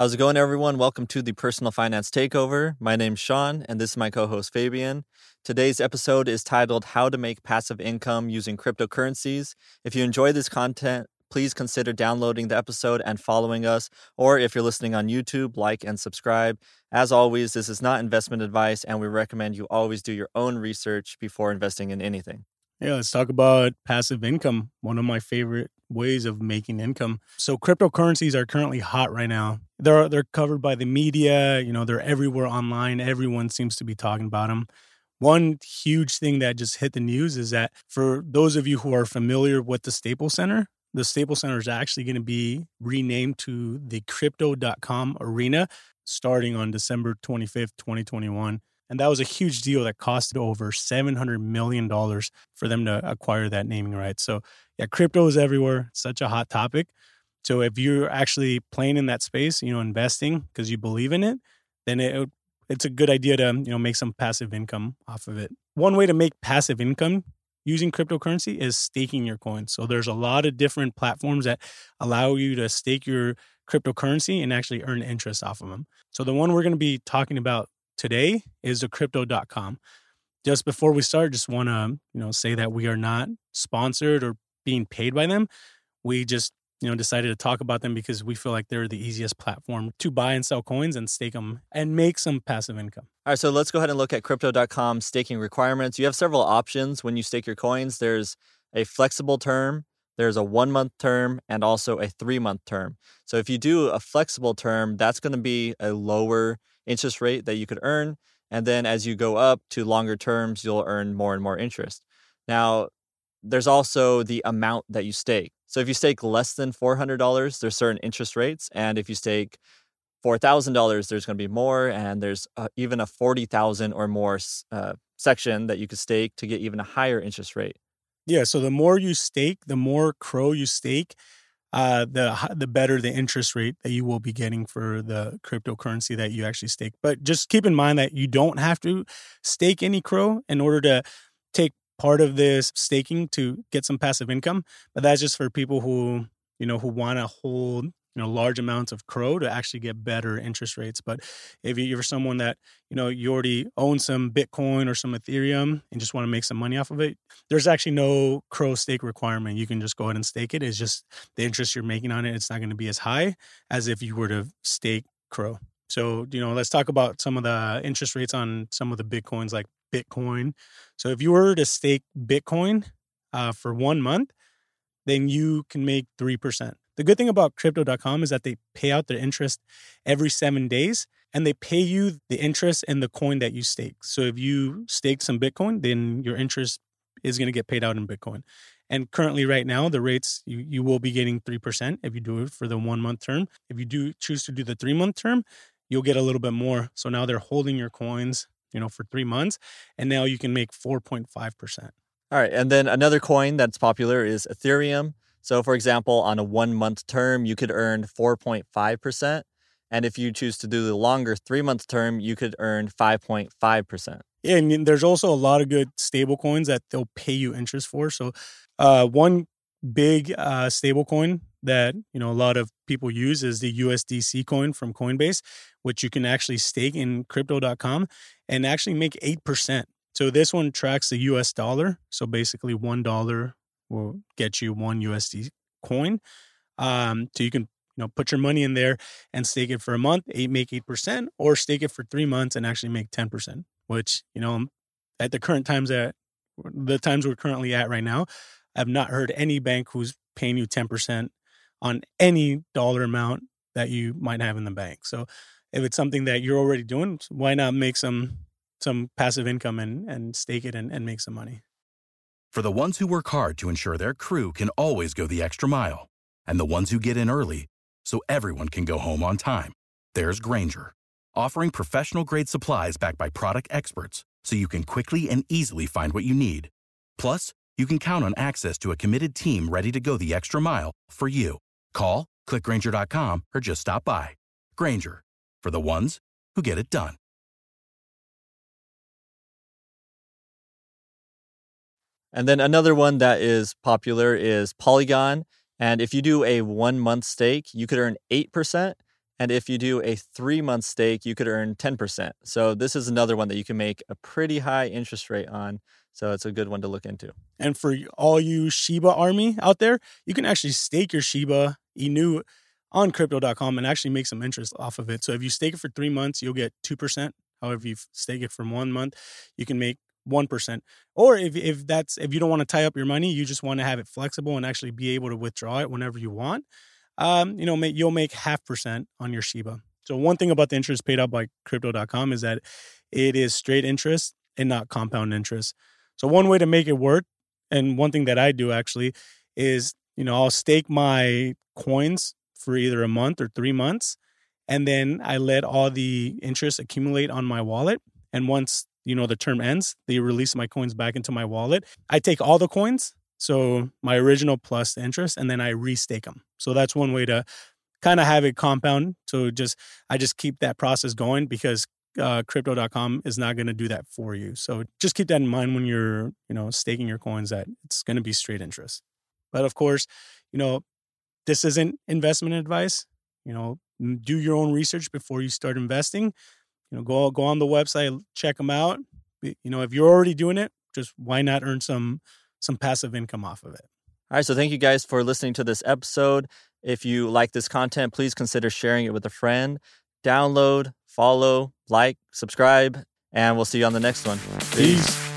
How's it going, everyone? Welcome to the Personal Finance Takeover. My name's Sean, and this is my co host, Fabian. Today's episode is titled How to Make Passive Income Using Cryptocurrencies. If you enjoy this content, please consider downloading the episode and following us. Or if you're listening on YouTube, like and subscribe. As always, this is not investment advice, and we recommend you always do your own research before investing in anything. Yeah, let's talk about passive income, one of my favorite ways of making income. So cryptocurrencies are currently hot right now. They're they're covered by the media, you know, they're everywhere online. Everyone seems to be talking about them. One huge thing that just hit the news is that for those of you who are familiar with the Staples Center, the Staples Center is actually going to be renamed to the crypto.com arena starting on December 25th, 2021. And that was a huge deal that costed over $700 million for them to acquire that naming right. So, yeah, crypto is everywhere. It's such a hot topic. So, if you're actually playing in that space, you know, investing because you believe in it, then it, it's a good idea to, you know, make some passive income off of it. One way to make passive income using cryptocurrency is staking your coins. So, there's a lot of different platforms that allow you to stake your cryptocurrency and actually earn interest off of them. So, the one we're going to be talking about today is the crypto.com. Just before we start, just want to, you know, say that we are not sponsored or being paid by them. We just, you know, decided to talk about them because we feel like they're the easiest platform to buy and sell coins and stake them and make some passive income. All right, so let's go ahead and look at crypto.com staking requirements. You have several options when you stake your coins. There's a flexible term, there's a one month term, and also a three month term. So if you do a flexible term, that's going to be a lower interest rate that you could earn. And then as you go up to longer terms, you'll earn more and more interest. Now, there's also the amount that you stake. So if you stake less than $400, there's certain interest rates. And if you stake $4,000, there's going to be more. And there's uh, even a 40,000 or more uh, section that you could stake to get even a higher interest rate. Yeah. So the more you stake, the more CRO you stake, uh, the the better the interest rate that you will be getting for the cryptocurrency that you actually stake. But just keep in mind that you don't have to stake any CRO in order to take part of this staking to get some passive income. But that's just for people who you know who want to hold you know large amounts of CRO to actually get better interest rates. But if you're someone that you know you already own some Bitcoin or some Ethereum and just want to make some money off of it, there's actually no CRO stake requirement. You can just go ahead and stake it. It's just the interest you're making on it. It's not going to be as high as if you were to stake CRO So you know, let's talk about some of the interest rates on some of the Bitcoins like Bitcoin. So if you were to stake Bitcoin uh, for one month, then you can make three percent. The good thing about crypto.com is that they pay out their interest every seven days and they pay you the interest in the coin that you stake. So if you stake some Bitcoin, then your interest is going to get paid out in Bitcoin. And currently, right now, the rates you, you will be getting 3% if you do it for the one month term. If you do choose to do the three month term, you'll get a little bit more. So now they're holding your coins, you know, for three months, and now you can make 4.5%. All right. And then another coin that's popular is Ethereum. So, for example, on a one month term, you could earn 4.5%. And if you choose to do the longer three month term, you could earn 5.5%. Yeah, and there's also a lot of good stable coins that they'll pay you interest for. So, uh, one big uh, stable coin that you know a lot of people use is the USDC coin from Coinbase, which you can actually stake in crypto.com and actually make 8%. So this one tracks the US dollar. So basically $1 will get you one USD coin. Um, so you can you know put your money in there and stake it for a month, eight make eight percent, or stake it for three months and actually make ten percent. Which you know at the current times that the times we're currently at right now, I've not heard any bank who's paying you ten percent on any dollar amount that you might have in the bank. So if it's something that you're already doing, why not make some some passive income and and stake it and, and make some money? For the ones who work hard to ensure their crew can always go the extra mile, and the ones who get in early so everyone can go home on time, there's Grainger, offering professional grade supplies backed by product experts so you can quickly and easily find what you need. Plus, you can count on access to a committed team ready to go the extra mile for you. Call, clickgrainger.com, or just stop by. Grainger, for the ones who get it done. And then another one that is popular is Polygon. And if you do a one month stake, you could earn 8%. And if you do a three month stake, you could earn 10%. So this is another one that you can make a pretty high interest rate on. So it's a good one to look into. And for all you Shiba army out there, you can actually stake your Shiba Inu on crypto.com and actually make some interest off of it. So if you stake it for three months, you'll get 2%. However, if you stake it for one month, you can make 1%. Or if, if that's if you don't want to tie up your money, you just want to have it flexible and actually be able to withdraw it whenever you want, um, you know, you'll make half percent on your Shiba. So one thing about the interest paid out by crypto.com is that it is straight interest and not compound interest. So one way to make it work, and one thing that I do actually is, you know, I'll stake my coins for either a month or three months. And then I let all the interest accumulate on my wallet. And once, you know, the term ends, they release my coins back into my wallet. I take all the coins, so my original plus the interest, and then I restake them. So that's one way to kind of have it compound. So just I just keep that process going because uh, crypto.com is not going to do that for you. So just keep that in mind when you're, you know, staking your coins that it's going to be straight interest. But of course, you know, this isn't investment advice. You know, do your own research before you start investing. You know, go go on the website, check them out. You know, if you're already doing it, just why not earn some some passive income off of it? All right, so thank you guys for listening to this episode. If you like this content, please consider sharing it with a friend. Download, follow, like, subscribe, and we'll see you on the next one. Peace. Peace.